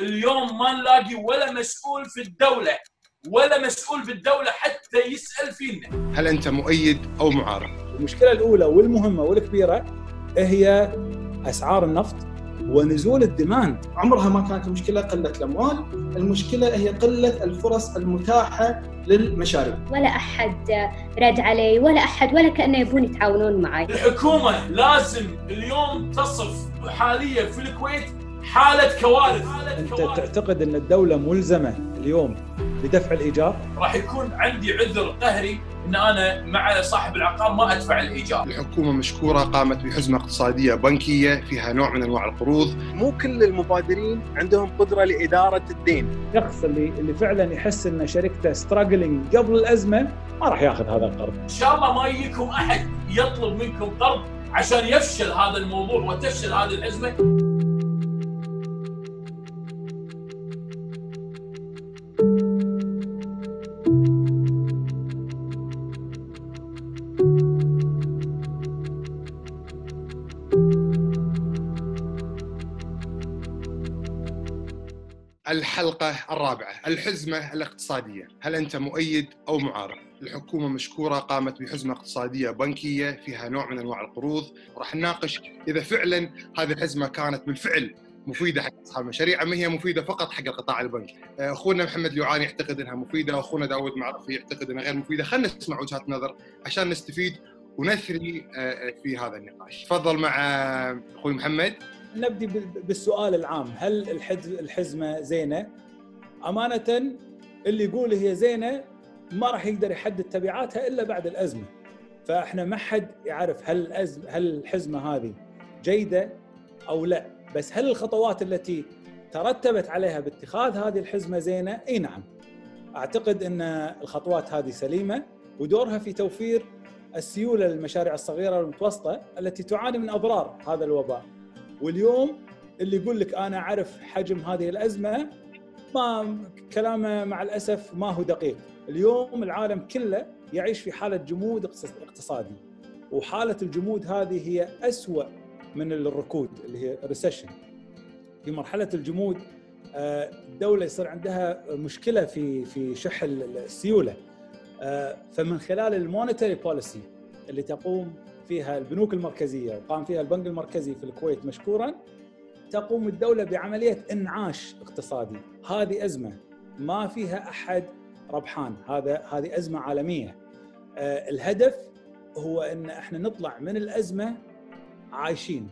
اليوم ما نلاقي ولا مسؤول في الدولة ولا مسؤول في الدولة حتى يسأل فينا هل أنت مؤيد أو معارض؟ المشكلة الأولى والمهمة والكبيرة هي أسعار النفط ونزول الديماند عمرها ما كانت المشكلة قلة الأموال، المشكلة هي قلة الفرص المتاحة للمشاريع. ولا أحد رد علي ولا أحد ولا كأنه يبون يتعاونون معي. الحكومة لازم اليوم تصف حاليا في الكويت حالة كوارث حالة أنت كوارث. تعتقد أن الدولة ملزمة اليوم بدفع الإيجار؟ راح يكون عندي عذر قهري إن أنا مع صاحب العقار ما أدفع الإيجار الحكومة مشكورة قامت بحزمة اقتصادية بنكية فيها نوع من أنواع القروض مو كل المبادرين عندهم قدرة لإدارة الدين الشخص اللي اللي فعلا يحس أن شركته ستراجلينج قبل الأزمة ما راح ياخذ هذا القرض. إن شاء الله ما يجيكم أحد يطلب منكم قرض عشان يفشل هذا الموضوع وتفشل هذه الأزمة الحلقة الرابعة الحزمة الاقتصادية هل أنت مؤيد أو معارض؟ الحكومة مشكورة قامت بحزمة اقتصادية بنكية فيها نوع من أنواع القروض راح نناقش إذا فعلا هذه الحزمة كانت بالفعل مفيدة حق أصحاب المشاريع أم هي مفيدة فقط حق القطاع البنكي. أخونا محمد لوعاني يعتقد إنها مفيدة واخونا داود معرفي يعتقد إنها غير مفيدة، خلينا نسمع وجهات نظر عشان نستفيد ونثري آه، في هذا النقاش. تفضل مع آه، أخوي محمد. نبدي بال- بالسؤال العام هل الحز- الحزمة زينة؟ أمانة اللي يقول هي زينة ما راح يقدر يحدد تبعاتها إلا بعد الأزمة. فإحنا ما حد يعرف هل الأزمة هل الحزمة هذه جيدة أو لا، بس هل الخطوات التي ترتبت عليها باتخاذ هذه الحزمة زينة؟ إي نعم. أعتقد إن الخطوات هذه سليمة ودورها في توفير السيولة للمشاريع الصغيرة والمتوسطة التي تعاني من أضرار هذا الوباء. واليوم اللي يقول لك أنا أعرف حجم هذه الأزمة ما كلامه مع الأسف ما هو دقيق، اليوم العالم كله يعيش في حالة جمود اقتص- اقتصادي وحالة الجمود هذه هي أسوأ من الركود اللي هي recession. في مرحلة الجمود آه، الدولة يصير عندها مشكلة في في شح ال- السيولة. آه، فمن خلال ال monetary policy اللي تقوم فيها البنوك المركزية وقام فيها البنك المركزي في الكويت مشكورا تقوم الدولة بعملية إنعاش اقتصادي، هذه أزمة ما فيها أحد ربحان، هذا هذه أزمة عالمية. آه، الهدف هو إن إحنا نطلع من الأزمة عايشين.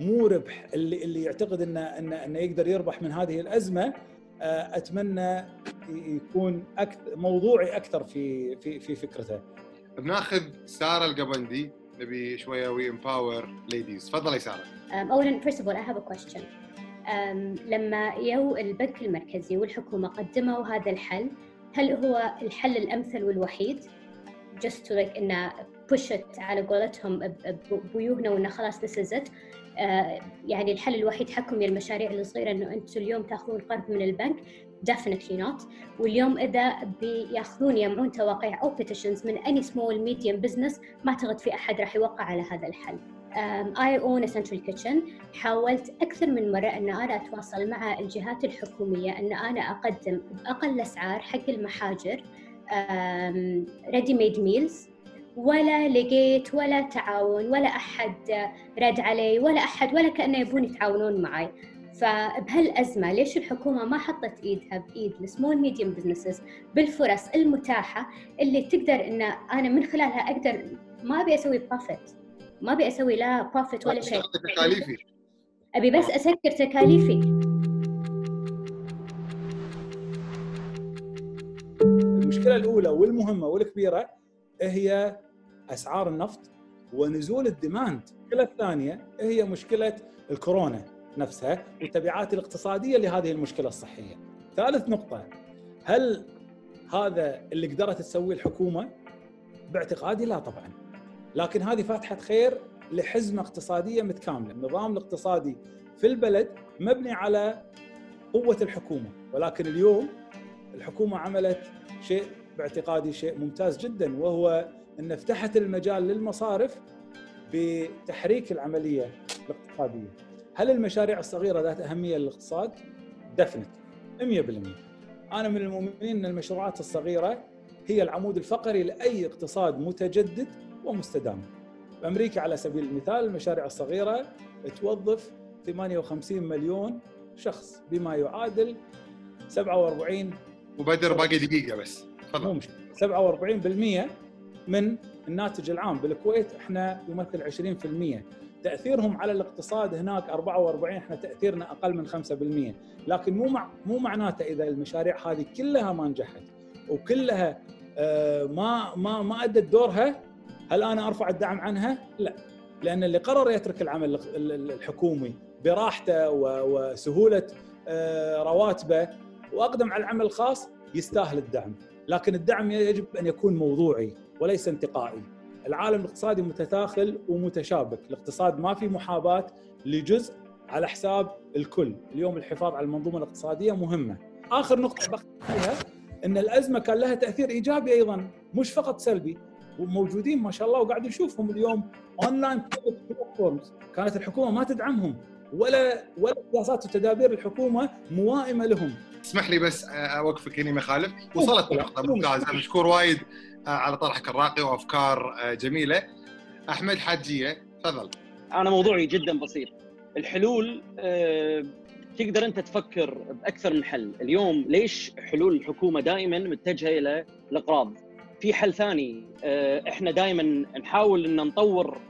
مو ربح. اللي اللي يعتقد انه انه إنه يقدر يربح من هذه الأزمة آه، أتمنى يكون أكثر موضوعي أكثر في في في فكرته. بناخذ سارة القبندي. نبي شوية we empower ladies تفضلي سارة. Um, اولا of all I have a question. Um, لما يو البنك المركزي والحكومة قدموا هذا الحل هل هو الحل الأمثل والوحيد؟ Just to like إنه push it على قولتهم ب- ب- بويوهنا وإنه خلاص this is it. آه، يعني الحل الوحيد حقكم يا المشاريع الصغيره إنه أنتم اليوم تأخذون قرض من البنك definitely not. واليوم إذا بياخذون يجمعون توقيع أو petitions من any small medium business ما أعتقد في أحد راح يوقع على هذا الحل. I own a central kitchen. حاولت أكثر من مرة أن أنا أتواصل مع الجهات الحكومية أن أنا أقدم بأقل أسعار حق المحاجر. ready made meals ولا لقيت ولا تعاون ولا أحد رد علي ولا أحد ولا كأنه يبون يتعاونون معي. فبهالأزمة ليش الحكومة ما حطت إيدها بإيد ال small medium businesses بالفرص المتاحة اللي تقدر أن أنا من خلالها أقدر ما أبي أسوي profit ما أبي أسوي لا profit ولا شيء. تكاليفي. أبي بس أسكر تكاليفي. المشكلة الأولى والمهمة والكبيرة هي أسعار النفط ونزول ال demand، المشكلة الثانية هي مشكلة الكورونا. نفسها والتبعات الاقتصادية لهذه المشكلة الصحية. ثالث نقطة هل هذا اللي قدرت تسويه الحكومة؟ باعتقادي لا طبعا. لكن هذه فاتحة خير لحزمة اقتصادية متكاملة، النظام الاقتصادي في البلد مبني على قوة الحكومة، ولكن اليوم الحكومة عملت شيء باعتقادي شيء ممتاز جدا وهو أن فتحت المجال للمصارف بتحريك العملية الاقتصادية. هل المشاريع الصغيرة ذات أهمية للاقتصاد؟ دفنت 100% أنا من المؤمنين أن المشروعات الصغيرة هي العمود الفقري لأي اقتصاد متجدد ومستدام. بأمريكا على سبيل المثال المشاريع الصغيرة توظف 58 مليون شخص بما يعادل 47 وبدر باقي دقيقة بس. مو تفضل مشكله 47% من الناتج العام. بالكويت إحنا يمثل 20% تأثيرهم على الاقتصاد هناك 44 إحنا تأثيرنا أقل من 5% لكن مو مع مو معناته إذا المشاريع هذه كلها ما نجحت وكلها آه، ما ما ما أدت دورها هل أنا أرفع الدعم عنها؟ لا لأن اللي قرر يترك العمل ال- ال- الحكومي براحته وسهولة آه، رواتبه وأقدم على العمل الخاص يستاهل الدعم، لكن الدعم يجب أن يكون موضوعي وليس انتقائي. العالم الاقتصادي متداخل ومتشابك، الاقتصاد ما في محاباة لجزء على حساب الكل، اليوم الحفاظ على المنظومة الاقتصادية مهمة. آخر نقطة فيها إن الأزمة كان لها تأثير إيجابي أيضا مش فقط سلبي. وموجودين ما شاء الله وقاعد نشوفهم اليوم online platforms كانت الحكومة ما تدعمهم. ولا ولا سياسات وتدابير الحكومة موائمة لهم. اسمح لي بس أوقفك هنا مخالف. وصلت نقطه ممتازة. مشكور وايد. على طرحك الراقي وأفكار جميلة. أحمد حاجية تفضل. أنا موضوعي جدا بسيط. الحلول آه، تقدر أنت تفكر بأكثر من حل. اليوم ليش حلول الحكومة دائما متجهة إلى الاقراض في حل ثاني آه، إحنا دائما نحاول إن نطور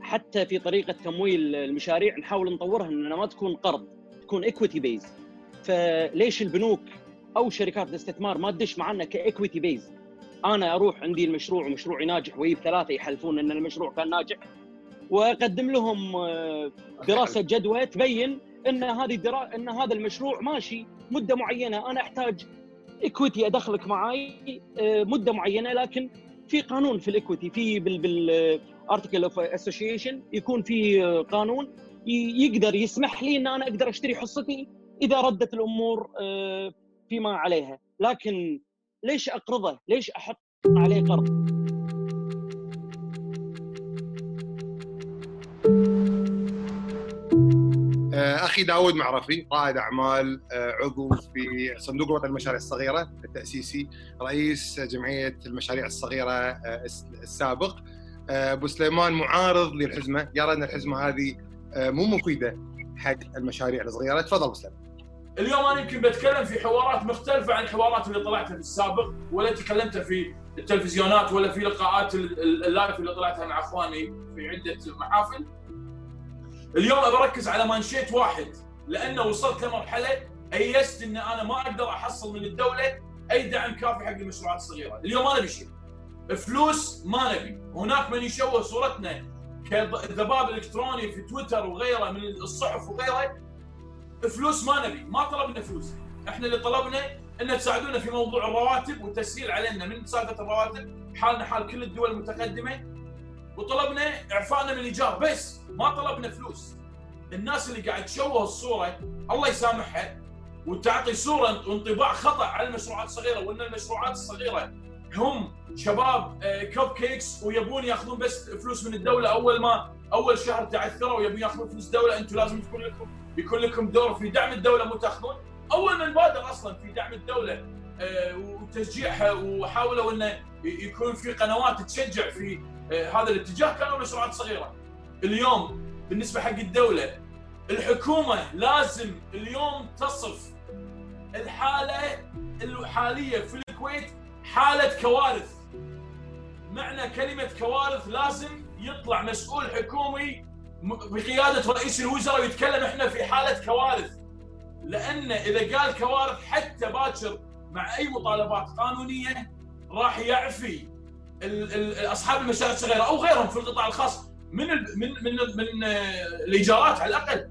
حتى في طريقة تمويل المشاريع نحاول نطورها إنها ما تكون قرض تكون equity base فليش البنوك أو شركات الاستثمار ما تدش معنا ك equity base أنا أروح عندي المشروع ومشروعي ناجح ويجيب ثلاثة يحلفون إن المشروع كان ناجح. وأقدم لهم آه، دراسة جدوى تبين إن هذه الدرا... إن هذا المشروع ماشي مدة معينة. أنا أحتاج equity أدخلك معي آه، مدة معينة لكن في قانون في ال equity في بال بال article of association يكون في آه، قانون يقدر يسمح لي إن أنا أقدر أشتري حصتي إذا ردت الأمور فيما عليها. لكن ليش أقرضه؟ ليش أحط عليه قرض؟ أخي داود معرفي رائد أعمال آه، عضو في صندوق الوطني للمشاريع الصغيرة التأسيسي رئيس جمعية المشاريع الصغيرة آه، السابق. آه، أبو سليمان معارض للحزمة. يرى ان الحزمة هذه آه، مو مفيدة حق المشاريع الصغيرة. تفضل أبو سليمان. اليوم أنا يمكن بتكلم في حوارات مختلفة عن الحوارات اللي طلعتها في السابق ولا تكلمت في التلفزيونات ولا في لقاءات ال- ال- اللايف اللي طلعتها مع أخواني في عدة محافل. اليوم أركز على مانشيت واحد لأنه وصلت لمرحله أيست ان أنا ما أقدر أحصل من الدولة أي دعم كافي حق المشروعات الصغيرة، اليوم ما نبي شيء. فلوس ما نبي، هناك من يشوه صورتنا كذباب إلكتروني في تويتر وغيره من الصحف وغيره فلوس ما نبي ما طلبنا فلوس. إحنا اللي طلبنا إن تساعدونا في موضوع الرواتب والتسهيل علينا من سالفة الرواتب حالنا حال كل الدول المتقدمة. وطلبنا اعفائنا من الايجار بس ما طلبنا فلوس. الناس اللي قاعد تشوه الصورة الله يسامحها وتعطي صورة وانطباع خطأ على المشروعات الصغيرة وإن المشروعات الصغيرة هم شباب آه، cupcakes ويبون ياخذون بس فلوس من الدولة. أول ما أول شهر تعثروا ويبون ياخذون فلوس دوله أنتم لازم تكون لكم يكون لكم دور في دعم الدولة مو تاخذون اول ما نبادر أصلا في دعم الدولة آه، وتشجيعها وحاولوا إنه يكون في قنوات تشجع في آه، هذا الاتجاه كانوا مشروعات صغيرة. اليوم بالنسبة حق الدولة الحكومة لازم اليوم تصف الحالة الحالية في الكويت حالة كوارث. معنى كلمة كوارث لازم يطلع مسؤول حكومي بقيادة رئيس الوزراء ويتكلم إحنا في حالة كوارث. لأن إذا قال كوارث حتى باكر مع أي مطالبات قانونية راح يعفي أصحاب المشاريع الصغيرة أو غيرهم في القطاع الخاص من من من من آه، الإيجارات على الأقل.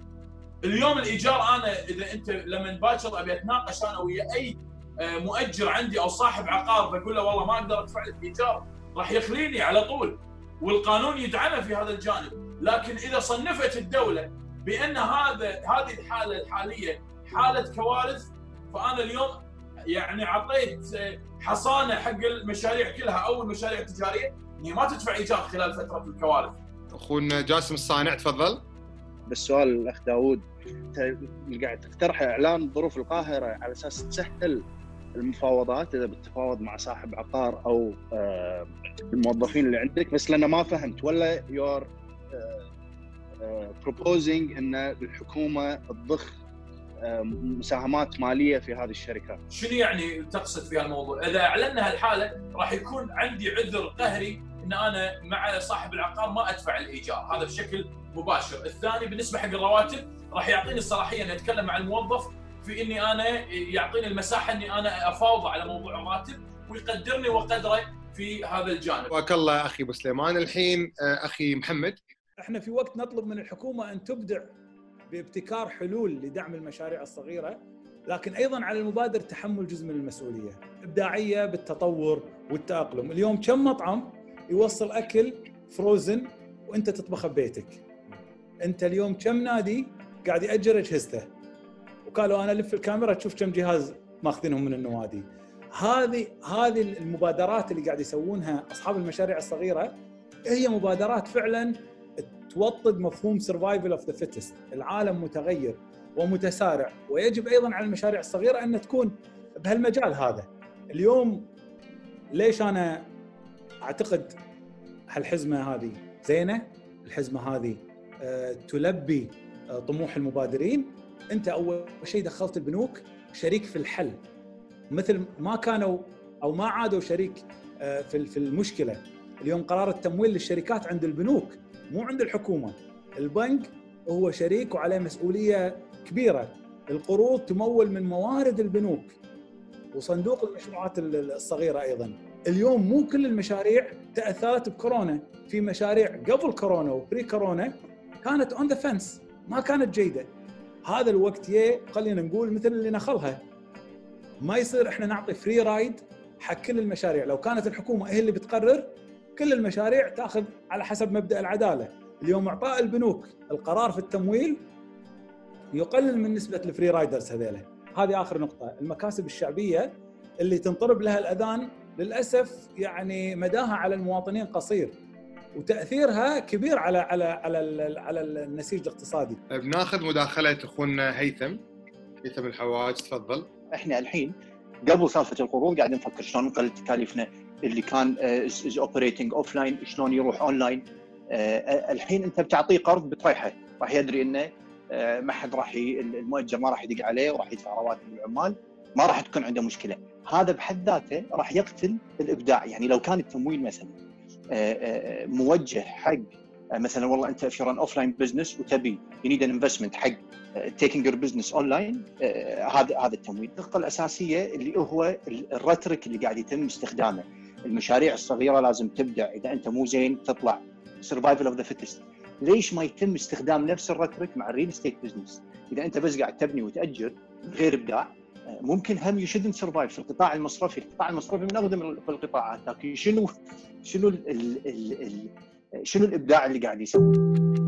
اليوم الإيجار أنا إذا أنت لما باكر أبي أتناقش أنا ويا أي آه، مؤجر عندي أو صاحب عقار بقول له والله ما أقدر أدفع لك إيجار راح يخليني على طول. والقانون يدعمه في هذا الجانب. لكن إذا صنفت الدولة بأن هذا هذه الحالة الحالية حالة كوارث فأنا اليوم يعني أعطيت حصانة حق المشاريع كلها أو المشاريع التجارية ان هي ما تدفع إيجار خلال فترة الكوارث. أخونا جاسم الصانع تفضل بس سؤال الأخ داوود انت قاعد تقترح إعلان ظروف القاهرة على أساس تسهل المفاوضات إذا بتتفاوض مع صاحب عقار أو آه، الموظفين اللي عندك بس لأن ما فهمت ولا you're proposing إن الحكومة تضخ آه، مساهمات مالية في هذه الشركات. شنو يعني تقصد في هالموضوع؟ إذا اعلنا هالحاله راح يكون عندي عذر قهري إن أنا مع صاحب العقار ما أدفع الإيجار، هذا بشكل مباشر، الثاني بالنسبة حق الرواتب راح يعطيني الصلاحية إني أتكلم مع الموظف في إني أنا يعطيني المساحة إني أنا أفاوض على موضوع الراتب ويقدرني وقدره في هذا الجانب. حياك الله أخي أبو سليمان الحين آه، أخي محمد إحنا في وقت نطلب من الحكومة أن تبدع بابتكار حلول لدعم المشاريع الصغيرة لكن أيضا على المبادر تحمل جزء من المسؤولية، إبداعية بالتطور والتأقلم، اليوم كم مطعم يوصل أكل frozen وأنت تطبخه ببيتك. أنت اليوم كم نادي قاعد يأجر أجهزته وقالوا أنا ألف الكاميرا تشوف كم جهاز ماخذينهم من النوادي. هذه هذه المبادرات اللي قاعد يسوونها أصحاب المشاريع الصغيرة هي مبادرات فعلا توطد مفهوم survival of the fittest، العالم متغير ومتسارع. ويجب أيضا على المشاريع الصغيرة أن تكون بهالمجال هذا. اليوم ليش أنا أعتقد هالحزمة هذه زينة؟ الحزمة هذه آه، تلبي آه، طموح المبادرين. أنت أول شيء دخلت البنوك شريك في الحل. مثل ما كانوا أو ما عادوا شريك آه، في في المشكلة. اليوم قرار التمويل للشركات عند البنوك مو عند الحكومة. البنك هو شريك وعليه مسؤولية كبيرة. القروض تمول من موارد البنوك وصندوق المشروعات الصغيرة أيضا. اليوم مو كل المشاريع تأثرت بكورونا. في مشاريع قبل كورونا و pre كورونا كانت on the fence ما كانت جيدة. هذا الوقت يه خلينا نقول مثل اللي نخلها ما يصير إحنا نعطي free ride حق كل المشاريع. لو كانت الحكومة هي اللي بتقرر كل المشاريع تاخذ على حسب مبدأ العدالة. اليوم اعطاء البنوك القرار في التمويل يقلل من نسبة الفري رايدرز هذيلا. هذه آخر نقطة. المكاسب الشعبية اللي تنطرب لها الأذان للأسف يعني مداها على المواطنين قصير وتأثيرها كبير على على على على النسيج الاقتصادي. بناخذ مداخلة اخونا هيثم. هيثم الحواج تفضل. إحنا الحين قبل سالفة القروض قاعدين نفكر شلون نقلل تكاليفنا. اللي كان is operating offline شلون يروح اون لاين الحين أنت بتعطيه قرض بتريحه. راح يدري إنه آه، ما حد راح المؤجر ما راح يدق عليه وراح يدفع رواتب العمال. ما راح تكون عنده مشكلة. هذا بحد ذاته راح يقتل الإبداع. يعني لو كان التمويل مثلا آه، آه، موجه حق مثلا والله أنت في run offline business وتبي you need investment حق taking your business online هذا هذا التمويل. النقطة الأساسية اللي هو ال rhetoric اللي قاعد يتم استخدامه. المشاريع الصغيرة لازم تبدع إذا أنت مو زين تطلع survival of the fittest ليش ما يتم استخدام نفس ال rhetoric مع ال real estate business إذا أنت بس قاعد تبني وتأجر غير إبداع ممكن هم you shouldn't survive في القطاع المصرفي، القطاع المصرفي من أقدم في القطاعات لكن شنو شنو ال ال ال شنو الإبداع اللي قاعد يسوي؟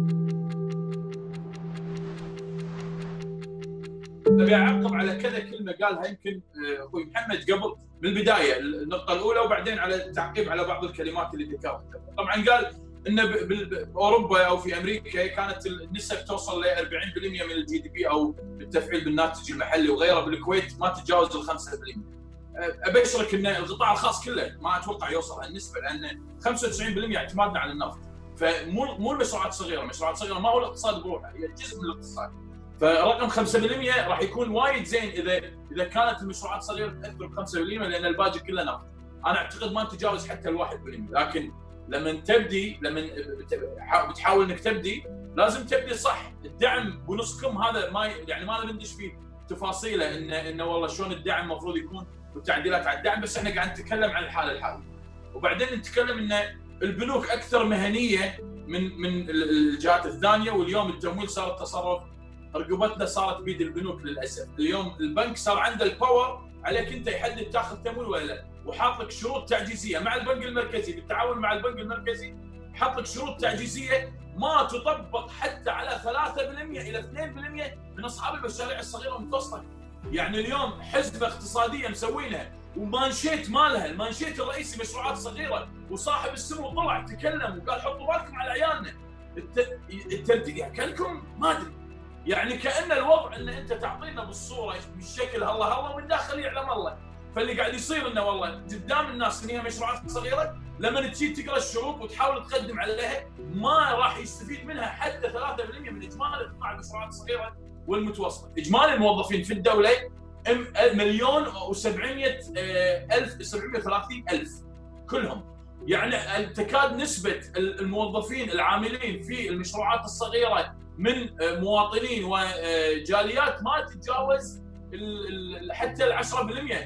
ابي اعقب على كذا كلمة قالها يمكن آه، أخوي محمد قبل من البداية النقطة الأولى وبعدين على التعقيب على بعض الكلمات اللي ذكرها طبعا قال إن باوروبا أو في أمريكا كانت النسب توصل ل 40% من ال GDP أو التفعيل بالناتج المحلي وغيره بالكويت ما تتجاوز ال 5%. أبشرك إن القطاع الخاص كله ما أتوقع يوصل هالنسبة لأن 95% اعتمادنا على النفط. فمو مو المشروعات الصغيرة، المشروعات الصغيرة ما هو الاقتصاد بروحه هي جزء من الاقتصاد. فرقم 5% راح يكون وايد زين اذا إذا كانت المشروعات الصغيره تأثر ب 5% لأن الباقي كله نفط. أنا أعتقد ما تتجاوز حتى ال 1% لكن لما تبدي لما بتحاول إنك تبدي لازم تبدي صح. الدعم بنصكم هذا ما يعني ما ندش فيه تفاصيله انه انه والله شلون الدعم المفروض يكون والتعديلات على الدعم بس إحنا قاعد نتكلم عن الحالة الحالية. وبعدين نتكلم إن البنوك أكثر مهنية من من الجهات الثانية واليوم التمويل صار التصرف رقبتنا صارت بيد البنوك للأسف. اليوم البنك صار عنده ال power عليك أنت يحدد تأخذ تمويل ولا لا. وحاط لك شروط تعجيزية مع البنك المركزي. بالتعاون مع البنك المركزي حط لك شروط تعجيزية ما تطبق حتى على 3% إلى 2% من أصحاب المشاريع الصغيرة والمتوسطة. يعني اليوم حزمة اقتصادية مسوينها ومانشيت مالها المانشيت الرئيسي مشروعات صغيرة وصاحب السمو طلع تكلم وقال حطوا بالكم على عيالنا. الت- يعني كأنكم ما أدري. يعني كأن الوضع ان أنت تعطينا بالصورة بالشكل هلا هلا ومن داخل يعلم الله. فاللي قاعد يصير إنه والله قدام الناس ان هي مشروعات صغيرة لما تجي تقرأ الشروط وتحاول تقدم عليها ما راح يستفيد منها حتى 3% من إجمالي قطاع المشروعات الصغيرة والمتوسطة، إجمالي الموظفين في الدولة مليون و700 الف 730 ألف كلهم. يعني تكاد نسبة الموظفين العاملين في المشروعات الصغيرة من مواطنين وجاليات ما تتجاوز حتى ال 10%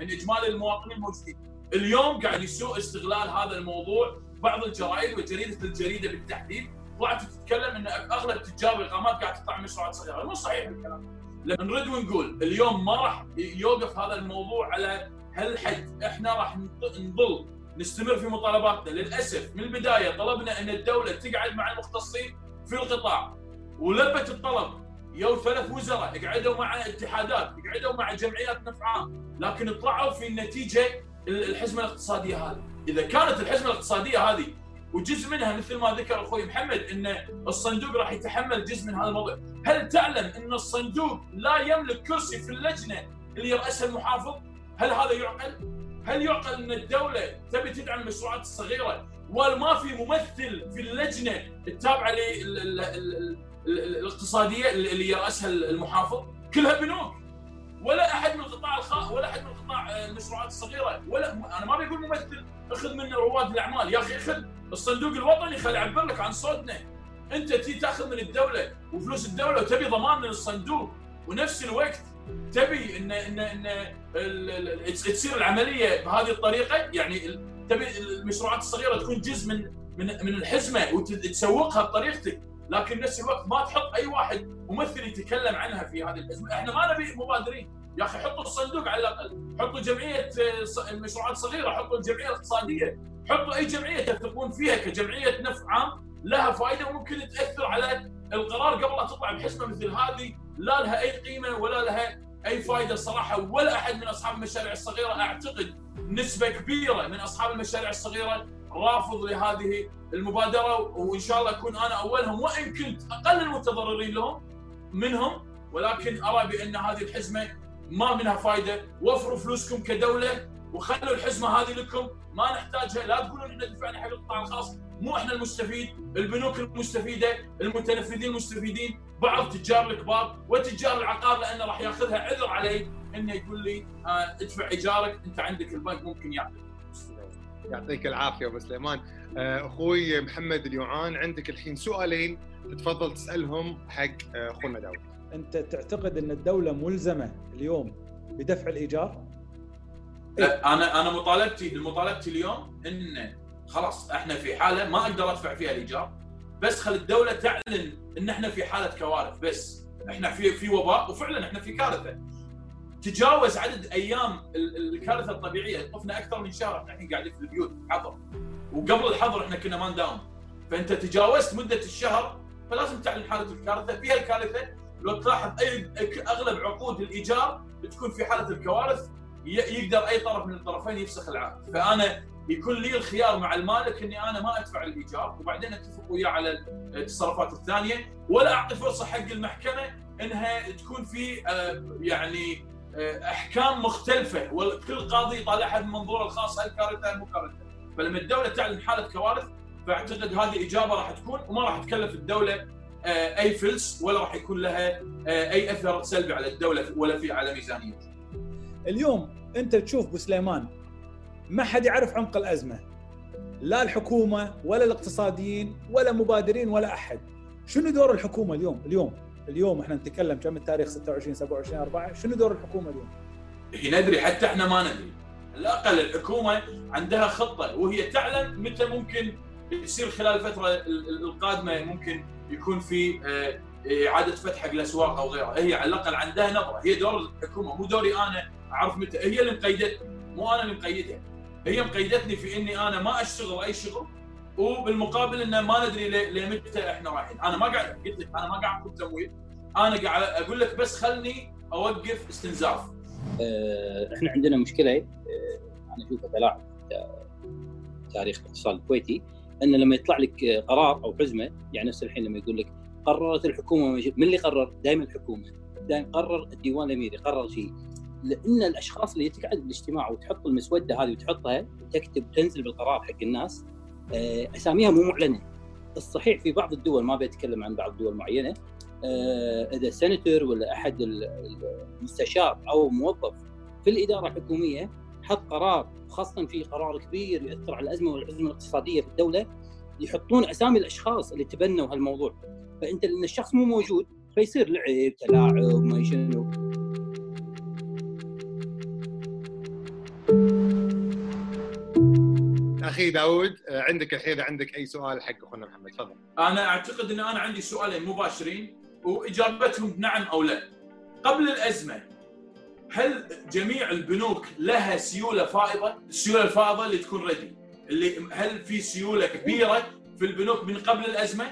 من إجمالي المواطنين الموجودين. اليوم قاعد يسوء استغلال هذا الموضوع. بعض الجرائد وجريدة الجريدة بالتحديد. طلعت تتكلم إن أغلب تجار الاقامات قاعد تطلع مشروعات صغيره، مو صحيح الكلام. لما نرد ونقول اليوم ما راح يوقف هذا الموضوع على هالحد، إحنا راح نظل نستمر في مطالباتنا، للأسف من البداية طلبنا إن الدولة تقعد مع المختصين في القطاع. ولبت الطلب. يو ثلاث وزراء قعدوا مع اتحادات قعدوا مع جمعيات نفع عام. لكن طلعوا في النتيجة الحزمة الاقتصادية هذه. إذا كانت الحزمة الاقتصادية هذه وجزء منها مثل ما ذكر أخوي محمد إن الصندوق راح يتحمل جزء من هذا الموضوع. هل تعلم إن الصندوق لا يملك كرسي في اللجنة اللي يرأسها المحافظ؟ هل هذا يعقل؟ هل يعقل إن الدولة تبي تدعم المشروعات الصغيرة وما في ممثل في اللجنة التابعة للاقتصاديه اللي يرأسها المحافظ. كلها بنوك. ولا أحد من القطاع الخاص ولا أحد من قطاع المشروعات الصغيرة. ولا أنا ما بقول ممثل أخذ من رواد الأعمال. يا أخي أخذ الصندوق الوطني. خلي يعبر لك عن صوتنا. أنت تي تأخذ من الدولة وفلوس الدولة وتبي ضمان من الصندوق. ونفس الوقت تبي ان ان إن تصير العملية بهذه الطريقة. يعني تبي المشروعات الصغيرة تكون جزء من من من الحزمة وتسوقها بطريقتك. لكن نفس الوقت ما تحط أي واحد ممثل يتكلم عنها في هذه الحزمه، إحنا ما نبي مبادرين، يا أخي حطوا الصندوق على الأقل، حطوا جمعية آه، ص- المشروعات الصغيرة، حطوا الجمعية الاقتصادية، حطوا أي جمعية تثقون فيها كجمعية نفع عام لها فائدة وممكن تأثر على القرار قبل لا تطلع بحزمه مثل هذه. لا لها أي قيمة ولا لها أي فائدة صراحة. ولا أحد من أصحاب المشاريع الصغيرة أعتقد نسبة كبيرة من أصحاب المشاريع الصغيرة رافض لهذه المبادرة وإن شاء الله أكون أنا أولهم وإن كنت أقل المتضررين لهم منهم. ولكن أرى بأن هذه الحزمة ما منها فائده وفروا فلوسكم كدولة وخلوا الحزمة هذه لكم. ما نحتاجها. لا تقولون إحنا دفعنا حق القطاع الخاص. مو إحنا المستفيد البنوك المستفيدة المتنفذين المستفيدين بعض تجار الكبار وتجار العقار لأنه راح يأخذها عذر علي إنه يقول لي آه ادفع إيجارك أنت عندك البنك ممكن يعطيك. يعطيك العافية أبو سليمان. آه، أخوي محمد اليوعان عندك الحين سؤالين تتفضل تسألهم حق آه، أخونا داود. أنت تعتقد أن الدولة ملزمة اليوم بدفع الإيجار؟ لا أنا أنا مطالبتي مطالبتي اليوم إن خلاص إحنا في حالة ما أقدر أدفع فيها الإيجار بس خل الدولة تعلن إن إحنا في حالة كوارث بس إحنا في في وباء وفعلا إحنا في كارثة. تجاوز عدد أيام ال- الكارثة الطبيعية. طفنا أكثر من شهر إحنا الحين قاعدين في البيوت حظر وقبل الحظر إحنا كنا ما نداوم. فأنت تجاوزت مدة الشهر فلازم تعلن حالة الكارثة. فيها الكارثة لو تلاحظ أي أغلب عقود الإيجار بتكون في حالة الكوارث يقدر أي طرف من الطرفين يفسخ العقد. فأنا يكون لي الخيار مع المالك إني أنا ما أدفع الإيجار وبعدين أتفق وياه على التصرفات الثانية. ولا أعطي فرصة حق المحكمة إنها تكون في آه، يعني أحكام مختلفة وكل قاضي يطالعها من منظوره الخاص هل كارثة مو كارثة. فلما الدولة تعلن حالة كوارث فأعتقد هذه إجابة راح تكون وما راح تكلف الدولة آه، أي فلس ولا راح يكون لها آه، أي أثر سلبي على الدولة ولا في على ميزانيتها. اليوم أنت تشوف أبو سليمان ما حد يعرف عمق الأزمة. لا الحكومة ولا الاقتصاديين ولا مبادرين ولا أحد. شنو دور الحكومة اليوم؟ اليوم اليوم إحنا نتكلم كم التاريخ؟ 26 27 4 شنو دور الحكومة اليوم؟ هي ندري حتى إحنا ما ندري. على الأقل الحكومة عندها خطة وهي تعلم متى ممكن يصير خلال الفترة ال- ال- القادمة ممكن يكون في آه، إعادة فتح حق الأسواق أو غيرها، هي على الأقل عندها نظرة، هي دور الحكومة مو دوري أنا أعرف متى، هي اللي مقيدتني مو أنا اللي مقيدها. هي مقيدتني في إني أنا ما أشتغل اي شغل وبالمقابل إنه ما ندري لمتى إحنا رايحين، أنا ما قاعد قلت لك أنا ما قاعد اطلب تمويل، أنا قاعد أقول لك بس خلني أوقف استنزاف. آه، إحنا عندنا مشكلة آه، أنا اشوفها تلاعب تاريخ الاقتصاد الكويتي إن لما يطلع لك قرار أو حزمة يعني نفس الحين لما يقول لك قررت الحكومة من اللي قرر؟ دائما الحكومة دائما قرر الديوان الأميري قرر شيء لأن الأشخاص اللي تقعد بالاجتماع وتحط المسودة هذه وتحطها وتكتب تنزل بالقرار حق الناس آه، أساميها مو معلنة. الصحيح في بعض الدول ما بيتكلم عن بعض الدول معينة. آه، إذا سنتر ولا أحد المستشار أو موظف في الإدارة الحكومية حط قرار خاصة في قرار كبير ياثر على الأزمة والازمه الاقتصادية في الدولة يحطون أسامي الأشخاص اللي تبنوا هالموضوع. فأنت لأن الشخص مو موجود فيصير لعب تلاعب ما شنو. أخي داود آه، عندك الحين عندك أي سؤال حق أخونا محمد؟ تفضل. أنا أعتقد إن أنا عندي سؤالين مباشرين وإجابتهم نعم أو لا. قبل الأزمة هل جميع البنوك لها سيولة فائضة؟ السيولة الفائضة اللي تكون ردي اللي هل في سيولة كبيرة في البنوك من قبل الأزمة؟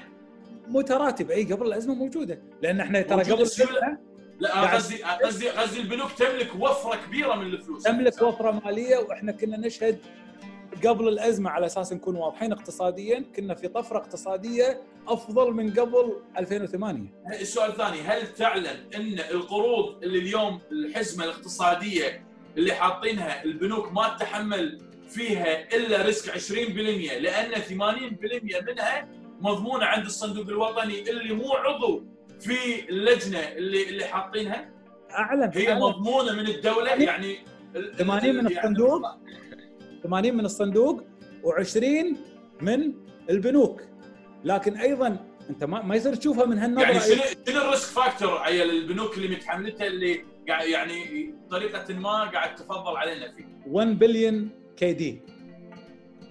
متراتبه أي قبل الأزمة موجودة. لأن إحنا ترى قبل السيولة؟ الأزمة لا قصدي قصدي قصدي البنوك تملك وفرة كبيرة من الفلوس. تملك وفرة مالية وإحنا كنا نشهد قبل الأزمة على أساس نكون واضحين اقتصاديا كنا في طفرة اقتصادية أفضل من قبل 2008 السؤال الثاني هل تعلم أن القروض اللي اليوم الحزمة الاقتصادية اللي حاطينها البنوك ما تتحمل فيها إلا ريسك 20% لأن 80% منها مضمونة عند الصندوق الوطني اللي مو عضو في اللجنة اللي اللي حاطينها؟ اعلن هي أعلن مضمونة من الدولة يعني ال- 80 من يعني الصندوق؟ 80 من الصندوق و20 من البنوك. لكن أيضا أنت ما, ما يصير تشوفها من هالنظرة يعني شنو شنو ال risk factor عيال البنوك اللي متحملتها اللي قاعد يعني بطريقه ما قاعد تفضل علينا فيه؟ 1 billion KD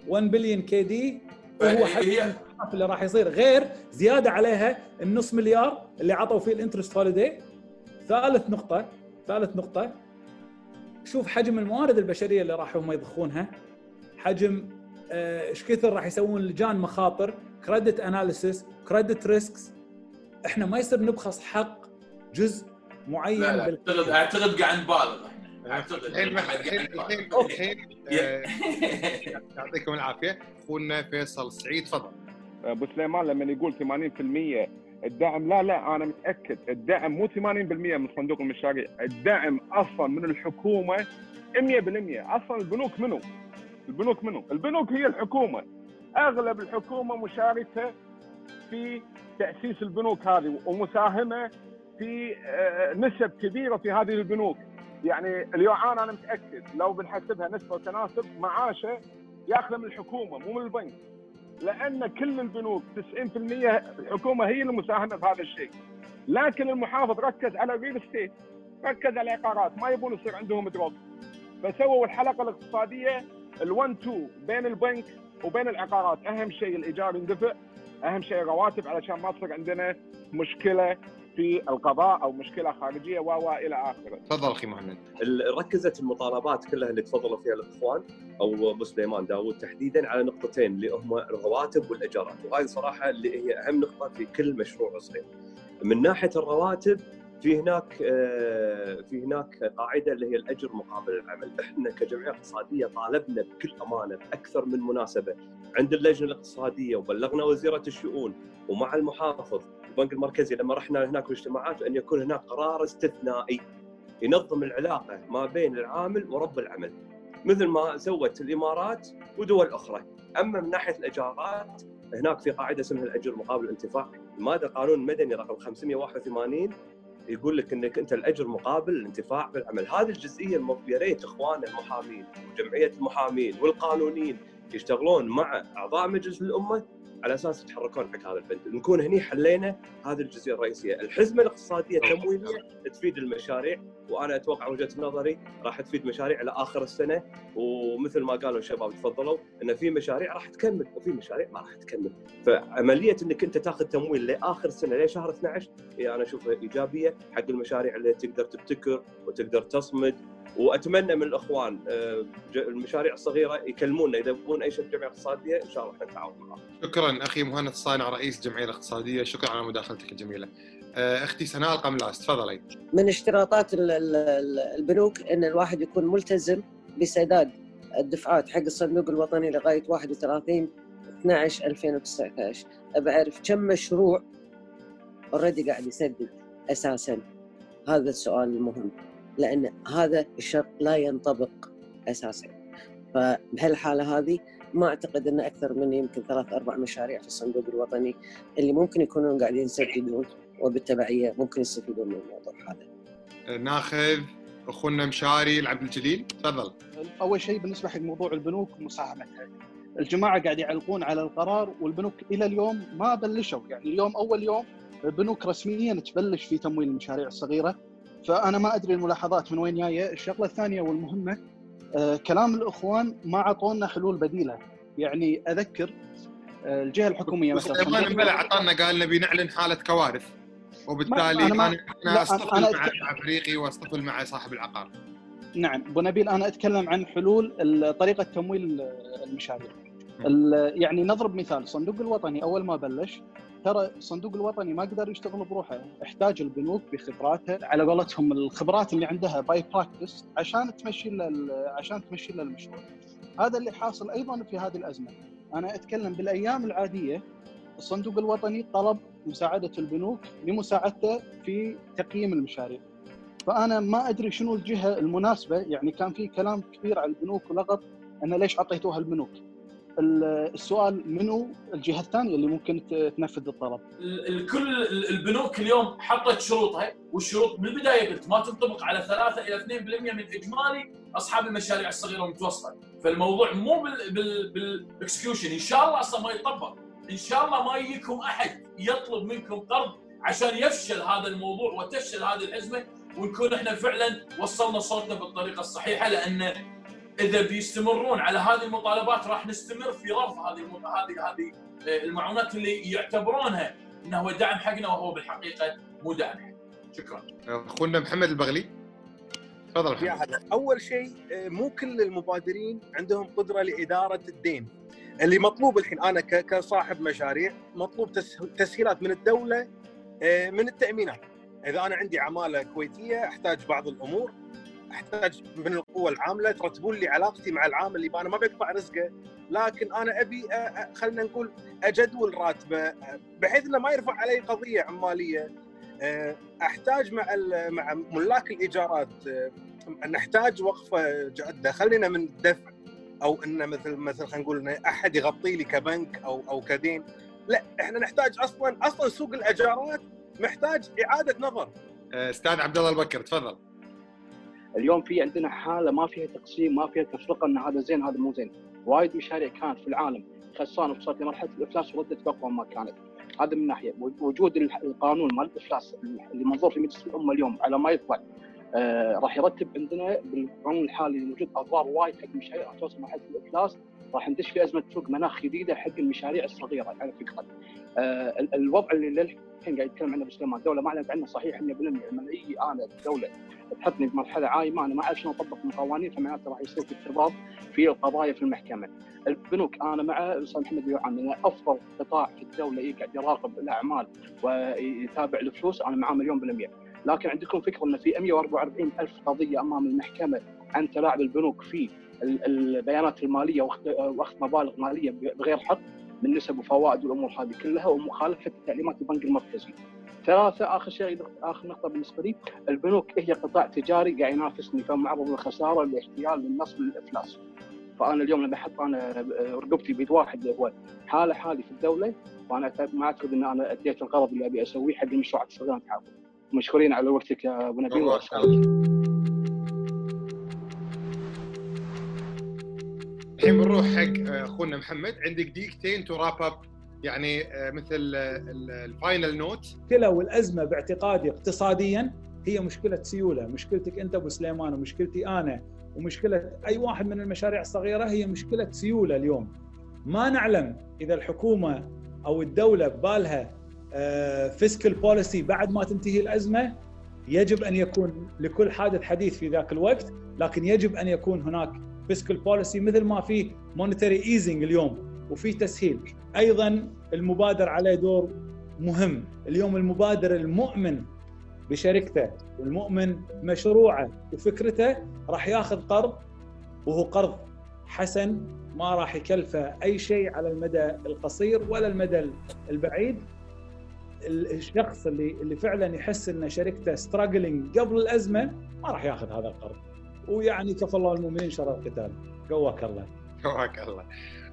1 billion KD هي- حجم هي- الإضافة اللي راح يصير غير زيادة عليها النص مليار اللي عطوا فيه ال interest holiday ثالث نقطه ثالث نقطة شوف حجم الموارد البشرية اللي راح هم يضخونها حجم آه، إيش كثر راح يسوون لجان مخاطر credit analysis credit risks إحنا ما يصير نبخس حق جزء معين لا لا بال- اعتقد اعتقد قاعد نبالغ إحنا اعتقد الحين آه، يعطيكم العافية. أخونا فيصل سعيد تفضل. أبو سليمان لما يقول 80% الدعم لا لا أنا متأكد. الدعم مو 80% من صندوق المشاريع. الدعم أصلا من الحكومة 100% أصلا البنوك منو؟ البنوك منو؟ البنوك هي الحكومة. أغلب الحكومة مشاركة في تأسيس البنوك هذه ومساهمة في آه، نسب كبيرة في هذه البنوك. يعني اليوم أنا متأكد لو بنحسبها نسبة وتناسب معاشه ياخذه من الحكومة مو من البنك. لأن كل البنوك 90% الحكومة هي المساهمة في هذا الشيء. لكن المحافظ ركز على ال real estate ركز على العقارات ما يبون يصير عندهم drop فسووا الحلقة الاقتصادية ال1 2 بين البنك وبين العقارات. أهم شيء الإيجار يندفع أهم شيء الرواتب علشان ما تصير عندنا مشكلة في القضاء أو مشكلة خارجية و و إلى آخره. تفضل أخي مهند ال- ركزت المطالبات كلها اللي تفضلوا فيها الإخوان أو أبو سليمان داوود تحديدا على نقطتين اللي هم الرواتب والإيجارات. وهذه صراحة اللي هي أهم نقطة في كل مشروع صغير. من ناحية الرواتب في هناك آه، في هناك قاعدة اللي هي الأجر مقابل العمل، إحنا كجمعية اقتصادية طالبنا بكل أمانة بأكثر من مناسبة. عند اللجنة الاقتصادية وبلغنا وزيرة الشؤون ومع المحافظ البنك المركزي لما رحنا هناك الاجتماعات أن يكون هناك قرار استثنائي ينظم العلاقة ما بين العامل ورب العمل مثل ما سوت الإمارات ودول أخرى أما من ناحية الإيجارات هناك في قاعدة اسمها الأجر مقابل الانتفاع الماده قانون المدني رقم 581 يقول لك إنك أنت الأجر مقابل الانتفاع بالعمل هذه الجزئية. يا ريت اخواننا المحامين وجمعية المحامين والقانونيين يشتغلون مع أعضاء مجلس الأمة على أساس يتحركون حق هذا البند نكون هني حلينا هذه الجزئية الرئيسية. الحزمة الاقتصادية التمويليه تفيد المشاريع وأنا أتوقع وجهة نظري راح تفيد مشاريع إلى آخر السنة. ومثل ما قالوا الشباب تفضلوا إن في مشاريع راح تكمل وفي مشاريع ما راح تكمل. فعملية إنك أنت تاخذ تمويل لآخر السنة لشهر 12 هي أنا أشوفها إيجابية حق المشاريع اللي تقدر تبتكر وتقدر تصمد وأتمنى من الأخوان آه، المشاريع الصغيرة يكلمونا إذا يبون أي شيء جمعية اقتصادية إن شاء الله إحنا نتعاون معاهم. شكرا أخي مهند الصانع رئيس الجمعيه الاقتصادية شكرا على مداخلتك الجميلة. آه، أختي سناء القملاس تفضلي. من اشتراطات ال- ال- ال- البنوك إن الواحد يكون ملتزم بسداد الدفعات حق الصندوق الوطني لغاية 31 12 2019 ابى اعرف كم مشروع اوريدي قاعد يسدد أساسا؟ هذا السؤال المهم. لأن هذا الشرط لا ينطبق أساسا فبهالحالة هذه ما أعتقد إن أكثر من يمكن ثلاث أربع مشاريع في الصندوق الوطني اللي ممكن يكونون قاعدين يسددون وبالتبعية ممكن يستفيدون من الموضوع هذا. ناخذ أخونا مشاري العبد الجليل تفضل. أول شيء بالنسبة حق موضوع البنوك ومساهمتها. الجماعة قاعد يعلقون على القرار والبنوك إلى اليوم ما بلشوا يعني اليوم أول يوم البنوك رسميا تبلش في تمويل المشاريع الصغيرة فأنا ما أدري الملاحظات من وين جاية، الشغلة الثانية والمهمة آه كلام الإخوان ما أعطونا حلول بديلة، يعني أذكر آه الجهة الحكومية مثلا سليمان امبلا أعطانا قال نبي نعلن حالة كوارث وبالتالي أنا, ما أنا, أنا اصطفل أنا مع أتكلم. فريقي واصطفل مع صاحب العقار. نعم أبو نبيل أنا أتكلم عن حلول طريقة تمويل المشاريع. يعني نضرب مثال الصندوق الوطني أول ما بلش ترى الصندوق الوطني ما قدر يشتغل بروحه. احتاج البنوك بخبراتها على قولتهم الخبرات اللي عندها best practice عشان تمشي عشان تمشي له المشروع. هذا اللي حاصل أيضا في هذه الأزمة. أنا أتكلم بالأيام العادية الصندوق الوطني طلب مساعدة البنوك لمساعدته في تقييم المشاريع. فأنا ما أدري شنو الجهة المناسبة يعني كان في كلام كثير على البنوك ولغط أن ليش أعطيتوها البنوك. السؤال منو الجهه الثانية اللي ممكن تنفذ الطلب؟ الكل البنوك اليوم حطت شروطها. والشروط من البداية قلت ما تنطبق على 3 إلى 2% من إجمالي أصحاب المشاريع الصغيرة والمتوسطة، فالموضوع مو بالاكسكيوشن إن شاء الله أصلا ما يطبق، إن شاء الله ما يجيكم أحد يطلب منكم قرض عشان يفشل هذا الموضوع وتفشل هذه الأزمة ونكون إحنا فعلا وصلنا صوتنا بالطريقة الصحيحة لأن إذا بيستمرون على هذه المطالبات راح نستمر في رفض هذه هذه هذه المعونات اللي يعتبرونها إنه هو دعم حقنا وهو بالحقيقة مو دعم حقنا. شكرا. أخونا محمد البغلي. تفضل محمد. يا هلا، أول شيء مو كل المبادرين عندهم قدرة لإدارة الدين. اللي مطلوب الحين أنا كصاحب مشاريع مطلوب تسهيلات من الدولة من التأمينات. إذا أنا عندي عمالة كويتية أحتاج بعض الأمور أحتاج من القوى العاملة ترتبون لي علاقتي مع العامل اللي أنا ما بقطع رزقه. لكن أنا أبي خلينا نقول أجدول راتبه. بحيث إنه ما يرفع علي قضية عمالية. أحتاج مع مع ملاك الإيجارات. نحتاج وقفة جادة. خلينا من الدفع أو إنه مثل مثل خلينا نقول أحد يغطي لي كبنك أو أو كدين. لا إحنا نحتاج أصلا أصلا سوق الأجارات محتاج إعادة نظر. أستاذ عبد الله البكر تفضل. اليوم في عندنا حالة ما فيها تقسيم ما فيها تفرقة إن هذا زين هذا مو زين. وايد مشاريع كانت في العالم خسرانة وصلت لمرحله الإفلاس وردت باقوى ما كانت هذا من ناحية. وجود القانون مال الإفلاس اللي منظور في مجلس الأمة اليوم على ما يطلع آه راح يرتب عندنا بالقانون الحالي اللي موجود أضرار وايد حق المشاريع توصل مرحله الإفلاس. راح ندش في أزمة سوق مناخ جديدة حق المشاريع الصغيرة على فكرة آه الوضع اللي للحين قاعد يتكلم عنه ابو سليمان الدولة ما أعلنت عنه صحيح 100% لما أجي أنا الدولة تحطني بمرحله عايمة أنا ما أعرف شلون أطبق القوانين فمعناته راح يصير في اضطراب في القضايا في المحكمة. البنوك أنا مع الأستاذ محمد بيوعان انه أفضل قطاع في الدولة يقعد يراقب الأعمال ويتابع الفلوس أنا معاه مليون بالمية. لكن عندكم فكرة إن في 144 ألف قضية أمام المحكمة عن تلاعب البنوك في البيانات المالية واخذ مبالغ مالية بغير حق من نسب وفوائد والأمور هذه كلها ومخالفة تعليمات البنك المركزي. ثلاثة آخر شيء آخر نقطة بالنسبة لي البنوك هي قطاع تجاري قاعد ينافسني فمعرض للخسارة للاحتيال للنصب للإفلاس. فأنا اليوم لما أحط أنا رقبتي بيد واحد هو حالة حالي في الدولة وأنا ما أعتقد أن أنا أديت الغرض اللي أبي أسويه حق المشروعات الصغيرة تعاون مشكورين على وقتك يا أبو نبيل. الحين بنروح حق أخونا محمد عندك دقيقتين to wrap up يعني مثل ال final note المشكلة والأزمة باعتقادي اقتصاديا هي مشكلة سيوله، مشكلتك أنت أبو سليمان ومشكلتي أنا ومشكلة أي واحد من المشاريع الصغيرة هي مشكلة سيوله اليوم. ما نعلم إذا الحكومة أو الدولة ببالها fiscal policy بعد ما تنتهي الأزمة يجب أن يكون لكل حادث حديث في ذاك الوقت، لكن يجب أن يكون هناك fiscal policy مثل ما في monetary easing اليوم وفي تسهيل. أيضا المبادر عليه دور مهم. اليوم المبادر المؤمن بشركته والمؤمن مشروعه وفكرته راح ياخذ قرض وهو قرض حسن ما راح يكلفه أي شيء على المدى القصير ولا المدى البعيد. ال- الشخص اللي اللي فعلا يحس إن شركته ستراجلينج قبل الأزمة ما راح ياخذ هذا القرض. ويعني كفى الله المؤمنين شر القتال. قواك الله. حواك الله.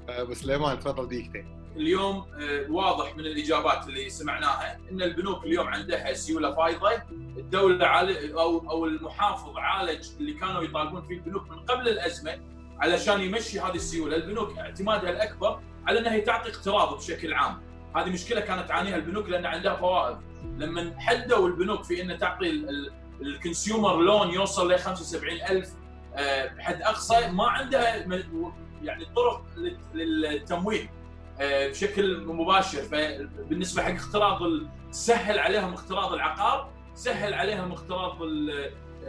أبو سليمان تفضل دقيقتين. اليوم آه، واضح من الإجابات اللي سمعناها إن البنوك اليوم عندها سيولة فايضة، الدولة عال- أو أو المحافظ عالج اللي كانوا يطالبون فيه البنوك من قبل الأزمة علشان يمشي هذه السيولة، البنوك اعتمادها الأكبر على أنها تعطي اقتراض بشكل عام، هذه مشكلة كانت تعانيها البنوك لأن عندها فوائد، لما حدوا البنوك في إن تعطي الكونسيومر لون يوصل ل 75000 آه، بحد أقصى ما عندها يعني طرق لل- للتمويل آه، بشكل مباشر. فبالنسبة حق اقتراض سهل عليهم اقتراض العقار سهل عليهم اقتراض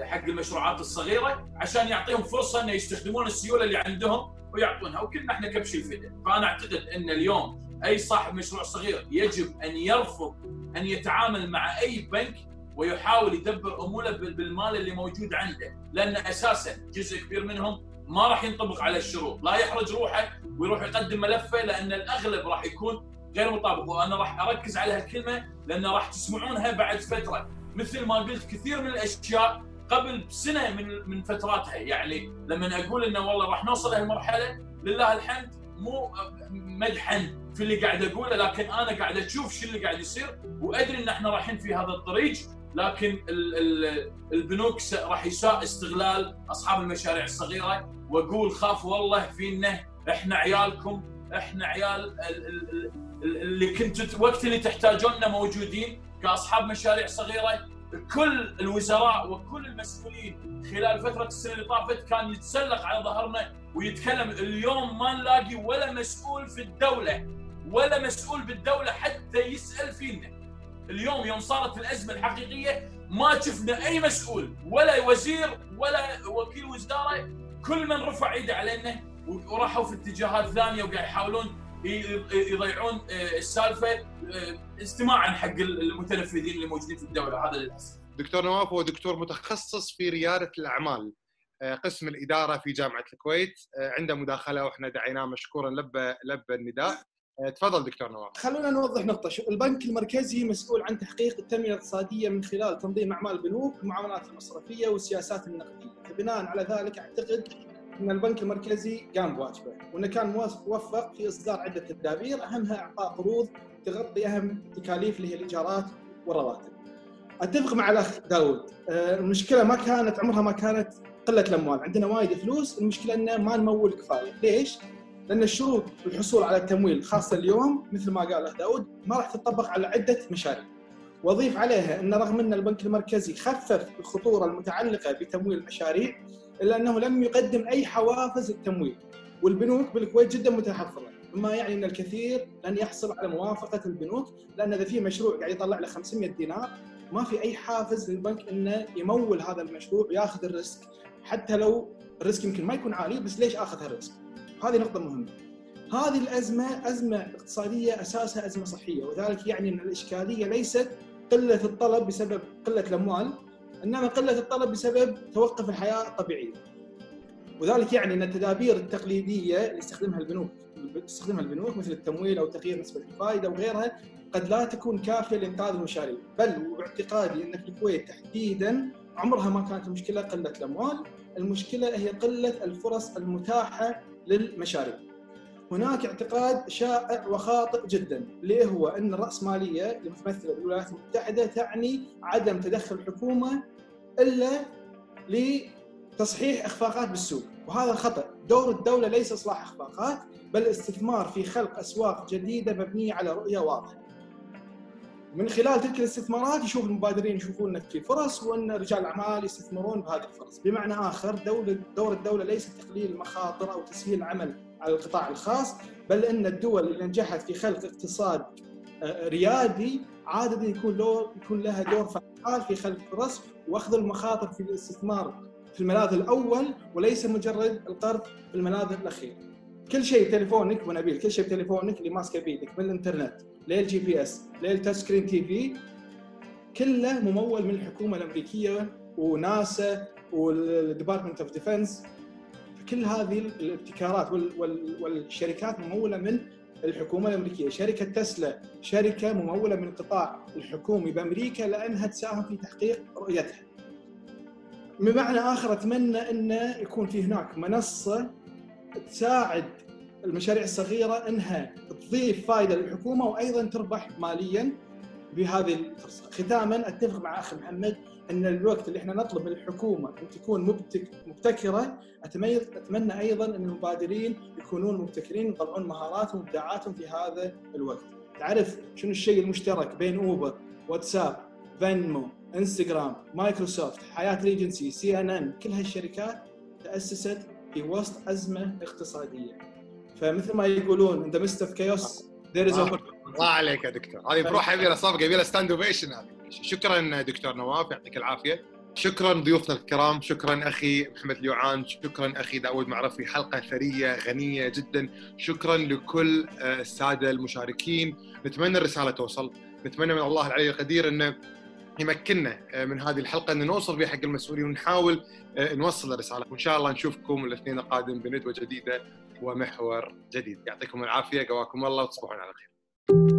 حق المشروعات الصغيرة عشان يعطيهم فرصة إنه يستخدمون السيولة اللي عندهم ويعطونها. وكلنا إحنا كبش الفدا فأنا أعتقد إن اليوم أي صاحب مشروع صغير يجب أن يرفض أن يتعامل مع أي بنك ويحاول يدبر اموره بال- بالمال اللي موجود عنده. لأن أساسا جزء كبير منهم ما راح ينطبق على الشروط. لا يحرج روحه ويروح يقدم ملفه لأن الأغلب راح يكون غير مطابق. وأنا راح أركز على هالكلمة لأن راح تسمعونها بعد فترة. مثل ما قلت كثير من الأشياء قبل سنه من من فتراتها. يعني لما أقول إنه والله راح نوصل لهالمرحلة لله الحمد مو مدحا في اللي قاعد أقوله لكن أنا قاعد أشوف شو اللي قاعد يصير وأدري إن إحنا رايحين في هذا الطريق. لكن ال ال البنوك راح يساء استغلال أصحاب المشاريع الصغيرة. وأقول خاف والله فينا إحنا عيالكم إحنا عيال ال- ال- ال- ال- اللي كنتوا وقت اللي تحتاجوننا موجودين كأصحاب مشاريع صغيرة. كل الوزراء وكل المسؤولين خلال فترة السنة اللي طافت كان يتسلق على ظهرنا ويتكلم. اليوم ما نلاقي ولا مسؤول في الدولة ولا مسؤول بالدولة حتى يسأل فينا اليوم يوم صارت الأزمة الحقيقية ما شفنا أي مسؤول ولا وزير ولا وكيل وزارة كل من رفع إيده علينا وراحوا في اتجاهات ثانية وقاعد يحاولون يضيعون آه، السالفة آه، استماعا حق المتنفذين اللي موجودين في الدولة هذا للأسف. دكتور نواف هو دكتور متخصص في ريادة الأعمال آه، قسم الإدارة في جامعة الكويت عنده مداخلة وإحنا دعيناه مشكورا لبى لبى النداء تفضل دكتور نواف. خلونا نوضح نقطة. شو البنك المركزي مسؤول عن تحقيق التنمية الاقتصادية من خلال تنظيم أعمال البنوك والمعاملات المصرفية والسياسات النقدية. فبناء على ذلك أعتقد أن البنك المركزي قام بواجبه وأنه كان موفق في إصدار عدة تدابير أهمها إعطاء قروض تغطي أهم تكاليف اللي هي الإيجارات والرواتب. أتفق مع الأخ داود. آه، المشكلة ما كانت عمرها ما كانت قلة الأموال. عندنا وايد فلوس المشكلة أنه ما نمول كفاية. ليش؟ لأن الشروط للحصول على التمويل خاصة اليوم مثل ما قال داود ما راح تطبق على عدة مشاريع وأضيف عليها إن رغم أن البنك المركزي خفف الخطورة المتعلقة بتمويل المشاريع إلا أنه لم يقدم أي حوافز للتمويل والبنوك بالكويت جدا متحفظة مما يعني أن الكثير لن يحصل على موافقة البنوك لأن إذا في مشروع قاعد يطلع له 500 دينار ما في أي حافز للبنك إنه يمول هذا المشروع ويأخذ ال risk حتى لو ال risk يمكن ما يكون عالي بس ليش اخذ هال risk؟ هذه نقطة مهمة. هذه الأزمة أزمة اقتصادية أساسها أزمة صحية وذلك يعني أن الإشكالية ليست قلة الطلب بسبب قلة الأموال إنما قلة الطلب بسبب توقف الحياة الطبيعية. وذلك يعني أن التدابير التقليدية اللي يستخدمها البنوك تستخدمها البنوك مثل التمويل أو تغيير نسبة الفائده وغيرها قد لا تكون كافية لإنقاذ المشاريع، بل وباعتقادي أن في الكويت تحديدا عمرها ما كانت المشكلة قلة الأموال، المشكلة هي قلة الفرص المتاحة للمشاريع. هناك اعتقاد شائع وخاطئ جدا اللي هو إن الراسماليه المتمثله بالولايات المتحدة تعني عدم تدخل الحكومة إلا لتصحيح إخفاقات بالسوق، وهذا خطأ، دور الدولة ليس إصلاح إخفاقات بل الاستثمار في خلق أسواق جديدة مبنية على رؤية واضحة. من خلال تلك الاستثمارات يشوف المبادرين يشوفون في فرص وإن رجال الأعمال يستثمرون بهذه الفرص، بمعنى آخر دولة دور الدولة ليس تقليل المخاطر أو تسهيل العمل على القطاع الخاص، بل إن الدول اللي نجحت في خلق اقتصاد ريادي عادة يكون له يكون لها دور فعال في خلق فرص وأخذ المخاطر في الاستثمار في الملاذ الأول وليس مجرد القرض في الملاذ الأخير. كل شيء بتليفونك ابو نبيل كل شيء بتليفونك اللي ماسكه بيدك من الانترنت لل GPS لل touch screen TV كله ممول من الحكومة الأمريكية وناسا وال Department of Defense كل هذه الابتكارات وال- وال- والشركات ممولة من الحكومة الأمريكية، شركة تسلا شركة ممولة من القطاع الحكومي بأمريكا لأنها تساهم في تحقيق رؤيتها. بمعنى آخر أتمنى انه يكون في هناك منصة تساعد المشاريع الصغيرة إنها تضيف فائده للحكومة وأيضا تربح ماليا بهذه الفرصة. ختاما أتفق مع أخي محمد أن الوقت اللي إحنا نطلب من الحكومة أن تكون مبتك مبتكرة أتميز أتمنى أيضا أن المبادرين يكونون مبتكرين ويطلعون مهاراتهم وابداعاتهم في هذا الوقت. تعرف شنو الشيء المشترك بين أوبر، WhatsApp، Venmo، Instagram، Microsoft، Hyatt Regency، CNN، كل هالشركات تأسست في وسط أزمة اقتصادية. فمثل ما يقولون in the midst of chaos there is. الله. عليك يا دكتور. هذه بروحها يبي صفقه يبي standing ovation هذه. شكرا دكتور نواف يعطيك العافية. شكرا ضيوفنا الكرام شكرا أخي محمد اليوعان شكرا أخي داود معرفي حلقة ثرية غنية جدا. شكرا لكل آه، السادة المشاركين. نتمنى الرسالة توصل. نتمنى من الله العلي القدير إنه يمكننا آه، من هذه الحلقة ان نوصل بها حق المسؤولين ونحاول آه، نوصل الرسالة. وإن شاء الله نشوفكم الاثنين القادم بندوة جديدة. ومحور جديد. يعطيكم العافية قواكم الله وتصبحون على خير.